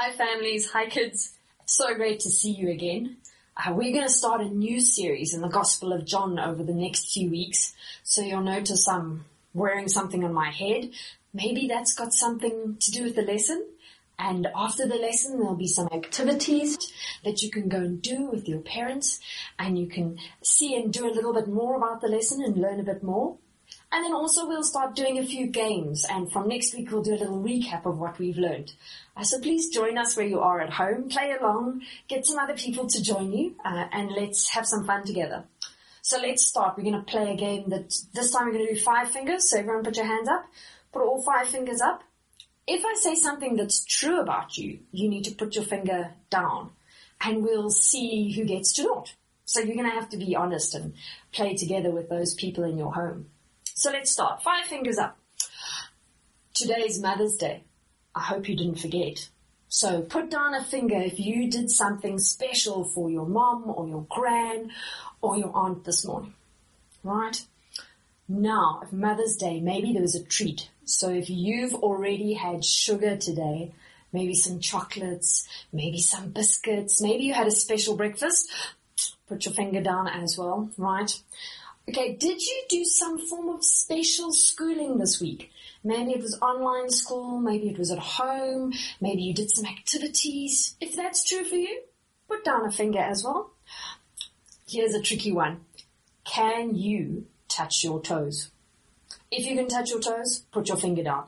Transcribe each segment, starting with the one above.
Hi families, hi kids. So great to see you again. Uh, we're going to start a new series in the Gospel of John over the next few weeks. So you'll notice I'm wearing something on my head. Maybe that's got something to do with the lesson. And after the lesson, there'll be some activities that you can go and do with your parents and you can see and do a little bit more about the lesson and learn a bit more. And then also we'll start doing a few games and from next week we'll do a little recap of what we've learned. Uh, so please join us where you are at home, play along, get some other people to join you, uh, and let's have some fun together. So let's start. We're going to play a game that this time we're going to do five fingers. So everyone put your hands up. Put all five fingers up. If I say something that's true about you, you need to put your finger down and we'll see who gets to not. So you're going to have to be honest and play together with those people in your home. So let's start. Five fingers up. Today is Mother's Day. I hope you didn't forget. So put down a finger if you did something special for your mom or your gran or your aunt this morning. Right? Now, if Mother's Day, maybe there was a treat. So if you've already had sugar today, maybe some chocolates, maybe some biscuits, maybe you had a special breakfast, put your finger down as well, right? Okay, did you do some form of special schooling this week? Maybe it was online school, maybe it was at home, maybe you did some activities. If that's true for you, put down a finger as well. Here's a tricky one. Can you touch your toes? If you can touch your toes, put your finger down.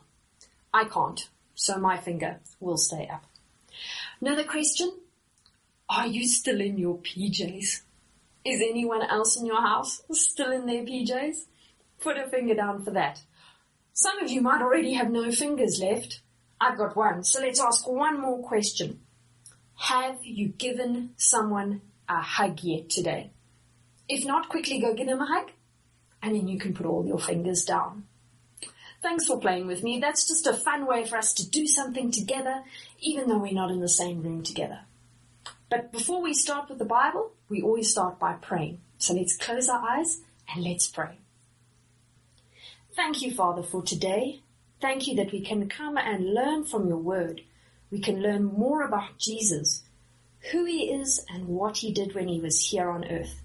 I can't, so my finger will stay up. Another question. Are you still in your PJs? Is anyone else in your house still in their PJs? Put a finger down for that. Some of you might already have no fingers left. I've got one. So let's ask one more question. Have you given someone a hug yet today? If not, quickly go give them a hug and then you can put all your fingers down. Thanks for playing with me. That's just a fun way for us to do something together, even though we're not in the same room together. But before we start with the Bible, we always start by praying. So let's close our eyes and let's pray. Thank you, Father, for today. Thank you that we can come and learn from your word. We can learn more about Jesus, who he is and what he did when he was here on earth.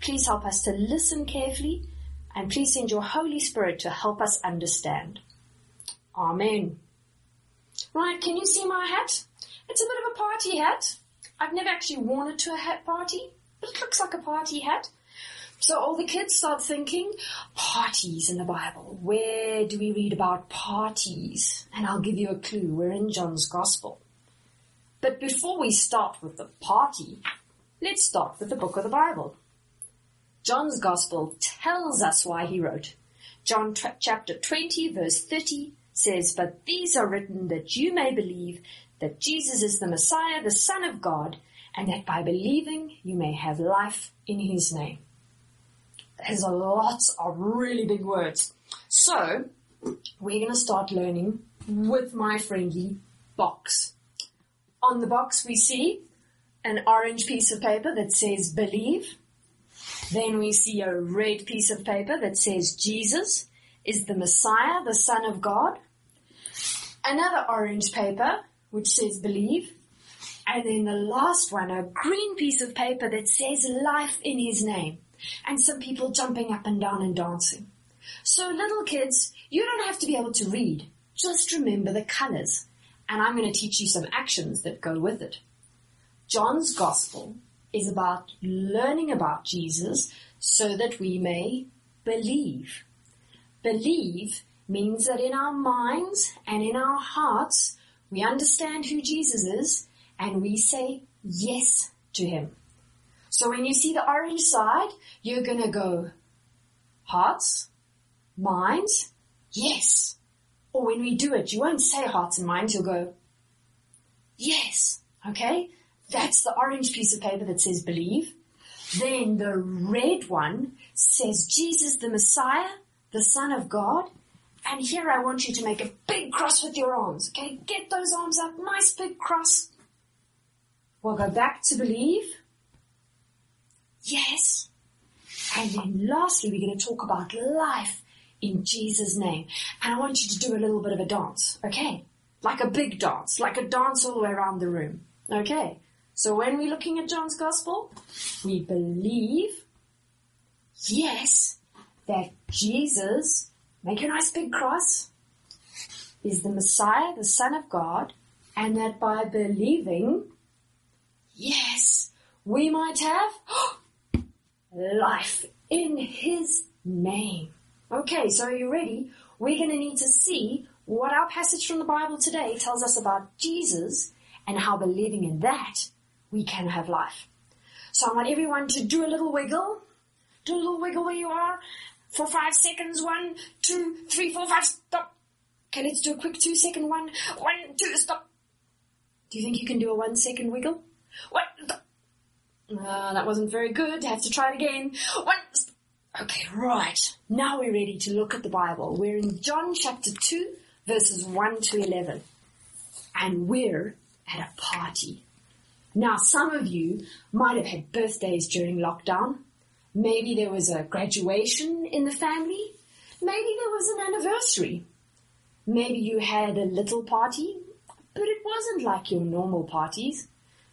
Please help us to listen carefully and please send your Holy Spirit to help us understand. Amen. Right, can you see my hat? It's a bit of a party hat. I've never actually worn it to a hat party, but it looks like a party hat. So all the kids start thinking, parties in the Bible. Where do we read about parties? And I'll give you a clue. We're in John's Gospel. But before we start with the party, let's start with the book of the Bible. John's Gospel tells us why he wrote. John t- chapter 20 verse 30 says, But these are written that you may believe that Jesus is the Messiah, the Son of God, and that by believing you may have life in His name. There's a lot of really big words. So, we're going to start learning with my friendly box. On the box we see an orange piece of paper that says believe. Then we see a red piece of paper that says Jesus is the Messiah, the Son of God. Another orange paper which says believe. And then the last one, a green piece of paper that says life in his name. And some people jumping up and down and dancing. So little kids, you don't have to be able to read. Just remember the colors. And I'm going to teach you some actions that go with it. John's gospel is about learning about Jesus so that we may believe. Believe means that in our minds and in our hearts, we understand who Jesus is and we say yes to him. So when you see the orange side, you're gonna go hearts, minds, yes. Or when we do it, you won't say hearts and minds, you'll go yes. Okay? That's the orange piece of paper that says believe. Then the red one says Jesus the Messiah, the Son of God, and here I want you to make a big cross with your arms. Okay, get those arms up, nice big cross. We'll go back to believe. Yes. And then lastly, we're going to talk about life in Jesus' name. And I want you to do a little bit of a dance. Okay. Like a big dance, like a dance all the way around the room. Okay. So when we're looking at John's Gospel, we believe, yes, that Jesus, make a nice big cross, is the Messiah, the Son of God, and that by believing, yes, we might have life in His name. Okay, so are you ready? We're going to need to see what our passage from the Bible today tells us about Jesus and how believing in that we can have life. So I want everyone to do a little wiggle. Do a little wiggle where you are for five seconds. One, two, three, four, five, stop. Okay, let's do a quick two second one. One, two, stop. Do you think you can do a one second wiggle? Stop. Uh, that wasn't very good. Have to try it again. One. Okay, right. Now we're ready to look at the Bible. We're in John chapter 2, verses 1 to 11. And we're at a party. Now, some of you might have had birthdays during lockdown. Maybe there was a graduation in the family. Maybe there was an anniversary. Maybe you had a little party, but it wasn't like your normal parties.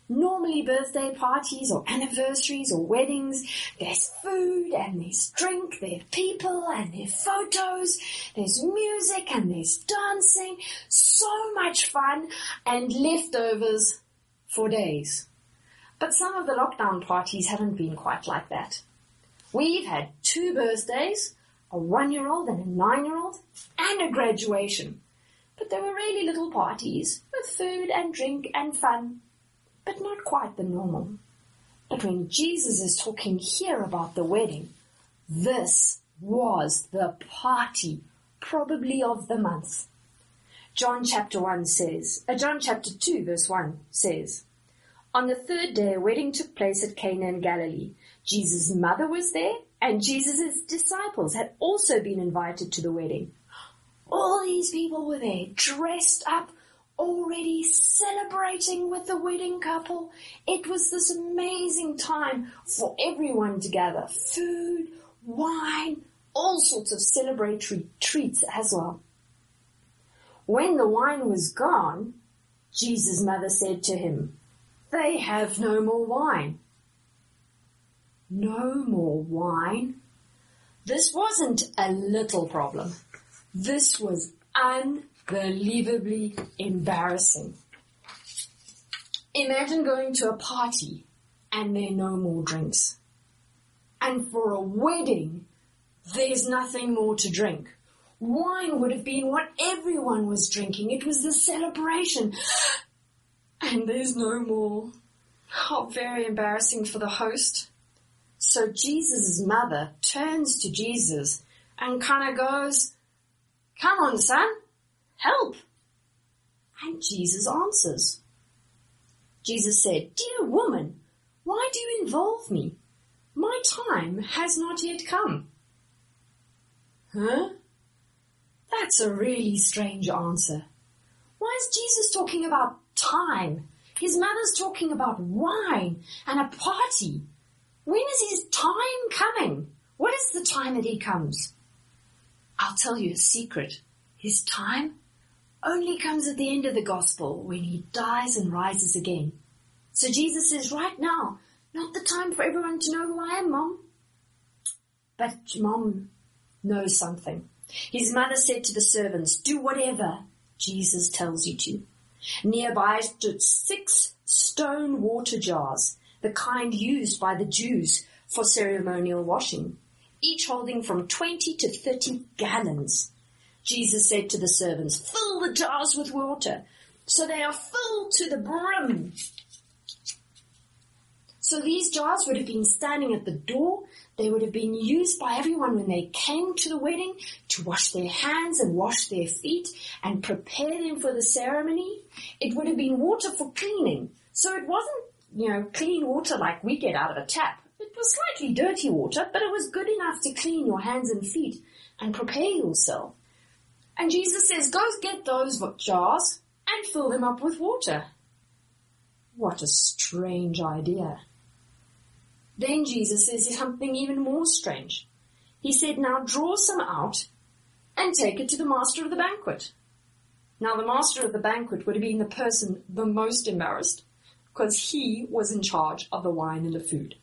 Normally birthday parties or anniversaries or weddings, there's food and there's drink, there's people and there's photos, there's music and there's dancing, so much fun and leftovers for days. But some of the lockdown parties haven't been quite like that. We've had two birthdays, a one-year-old and a nine-year-old, and a graduation. But they were really little parties with food and drink and fun but not quite the normal. But when Jesus is talking here about the wedding, this was the party, probably of the month. John chapter 1 says, uh, John chapter 2 verse 1 says, On the third day a wedding took place at Cana in Galilee. Jesus' mother was there and Jesus' disciples had also been invited to the wedding. All these people were there, dressed up already celebrating with the wedding couple. It was this amazing time for everyone to gather. Food, wine, all sorts of celebratory treats as well. When the wine was gone, Jesus' mother said to him, They have no more wine. No more wine? This wasn't a little problem. This was unbelievably embarrassing. Imagine going to a party and there are no more drinks. And for a wedding, there's nothing more to drink. Wine would have been what everyone was drinking. It was the celebration. And there's no more. How very embarrassing for the host. So Jesus' mother turns to Jesus and kind of goes, come on son, Help! And Jesus answers. Jesus said, Dear woman, why do you involve me? My time has not yet come. Huh? That's a really strange answer. Why is Jesus talking about time? His mother's talking about wine and a party. When is his time coming? What is the time that he comes? I'll tell you a secret. His time only comes at the end of the gospel when he dies and rises again. So Jesus says, right now, not the time for everyone to know who I am, Mom. But Mom knows something. His mother said to the servants, do whatever Jesus tells you to. Nearby stood six stone water jars, the kind used by the Jews for ceremonial washing, each holding from 20 to 30 gallons. Jesus said to the servants, fill the jars with water. So they are filled to the brim. So these jars would have been standing at the door. They would have been used by everyone when they came to the wedding to wash their hands and wash their feet and prepare them for the ceremony. It would have been water for cleaning. So it wasn't, you know, clean water like we get out of a tap. It was slightly dirty water, but it was good enough to clean your hands and feet and prepare yourself. And Jesus says, go get those jars and fill them up with water. What a strange idea. Then Jesus says something even more strange. He said, now draw some out and take it to the master of the banquet. Now the master of the banquet would have been the person the most embarrassed because he was in charge of the wine and the food.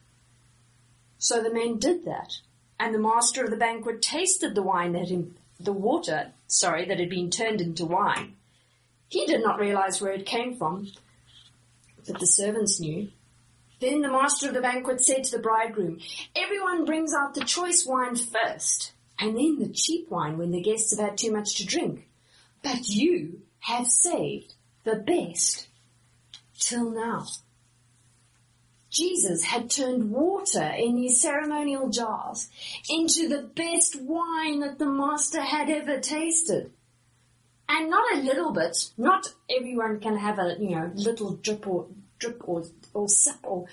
So the men did that and the master of the banquet tasted the wine that in, the water, sorry, that had been turned into wine. He did not realize where it came from, but the servants knew. Then the master of the banquet said to the bridegroom, everyone brings out the choice wine first, and then the cheap wine when the guests have had too much to drink. But you have saved the best till now. Jesus had turned water in these ceremonial jars into the best wine that the master had ever tasted. And not a little bit, not everyone can have a, you know, little drip or, drip or, or sip or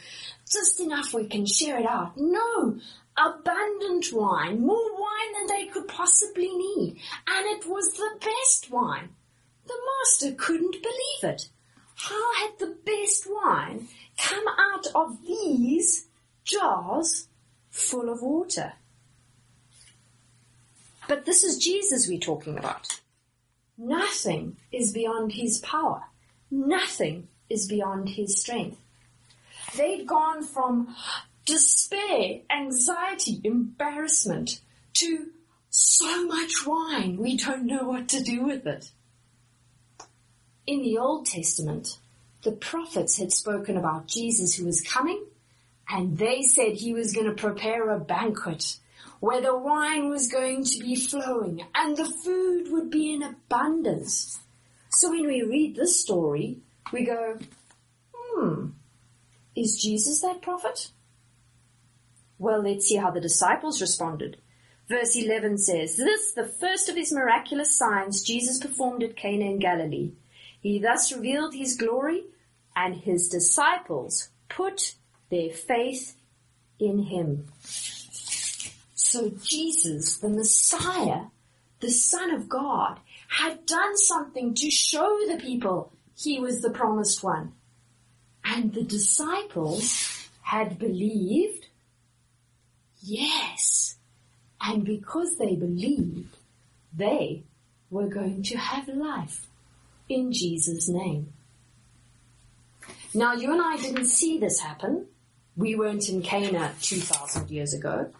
just enough we can share it out. No, abundant wine, more wine than they could possibly need. And it was the best wine. The master couldn't believe it. How had the best wine come out of these jars full of water? But this is Jesus we're talking about. Nothing is beyond his power. Nothing is beyond his strength. They'd gone from despair, anxiety, embarrassment to so much wine we don't know what to do with it. In the Old Testament, the prophets had spoken about Jesus who was coming and they said he was going to prepare a banquet where the wine was going to be flowing and the food would be in abundance. So when we read this story, we go, hmm, is Jesus that prophet? Well, let's see how the disciples responded. Verse 11 says, This, the first of his miraculous signs Jesus performed at Cana in Galilee. He thus revealed his glory and his disciples put their faith in him. So Jesus, the Messiah, the Son of God, had done something to show the people he was the promised one. And the disciples had believed, yes. And because they believed, they were going to have life in Jesus' name. Now you and I didn't see this happen. We weren't in Cana 2,000 years ago.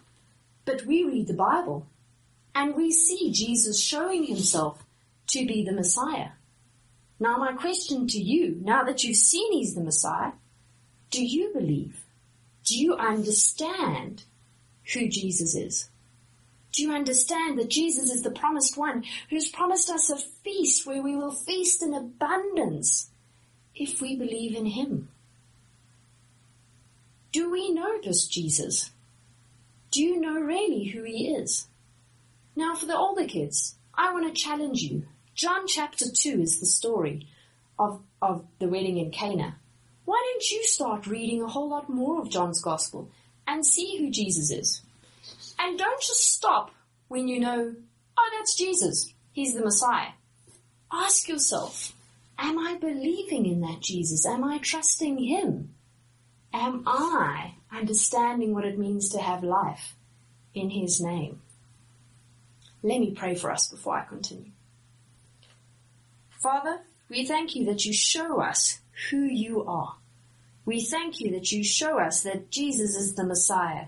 But we read the Bible and we see Jesus showing himself to be the Messiah. Now my question to you, now that you've seen he's the Messiah, do you believe? Do you understand who Jesus is? Do you understand that Jesus is the promised one who's promised us a feast where we will feast in abundance if we believe in him? Do we know this Jesus? Do you know really who he is? Now for the older kids, I want to challenge you. John chapter 2 is the story of, of the wedding in Cana. Why don't you start reading a whole lot more of John's gospel and see who Jesus is? And don't just stop when you know, oh, that's Jesus. He's the Messiah. Ask yourself, am I believing in that Jesus? Am I trusting him? Am I understanding what it means to have life in his name? Let me pray for us before I continue. Father, we thank you that you show us who you are. We thank you that you show us that Jesus is the Messiah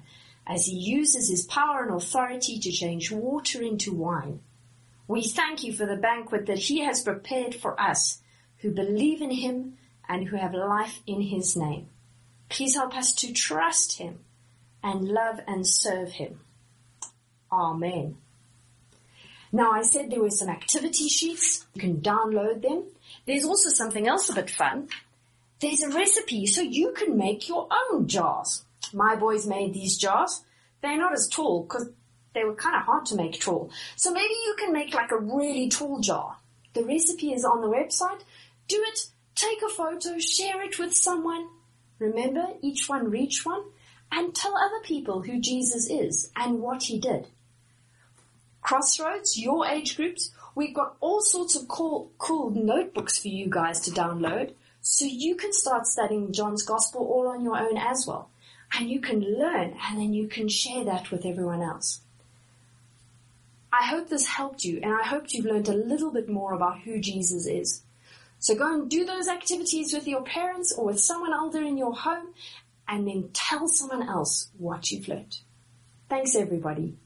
as he uses his power and authority to change water into wine. We thank you for the banquet that he has prepared for us who believe in him and who have life in his name. Please help us to trust him and love and serve him. Amen. Now I said there were some activity sheets. You can download them. There's also something else a bit fun. There's a recipe so you can make your own jars. My boys made these jars. They're not as tall because they were kind of hard to make tall. So maybe you can make like a really tall jar. The recipe is on the website. Do it, take a photo, share it with someone. Remember, each one reach one and tell other people who Jesus is and what he did. Crossroads, your age groups, we've got all sorts of cool, cool notebooks for you guys to download so you can start studying John's gospel all on your own as well. And you can learn and then you can share that with everyone else. I hope this helped you and I hope you've learned a little bit more about who Jesus is. So go and do those activities with your parents or with someone older in your home and then tell someone else what you've learned. Thanks everybody.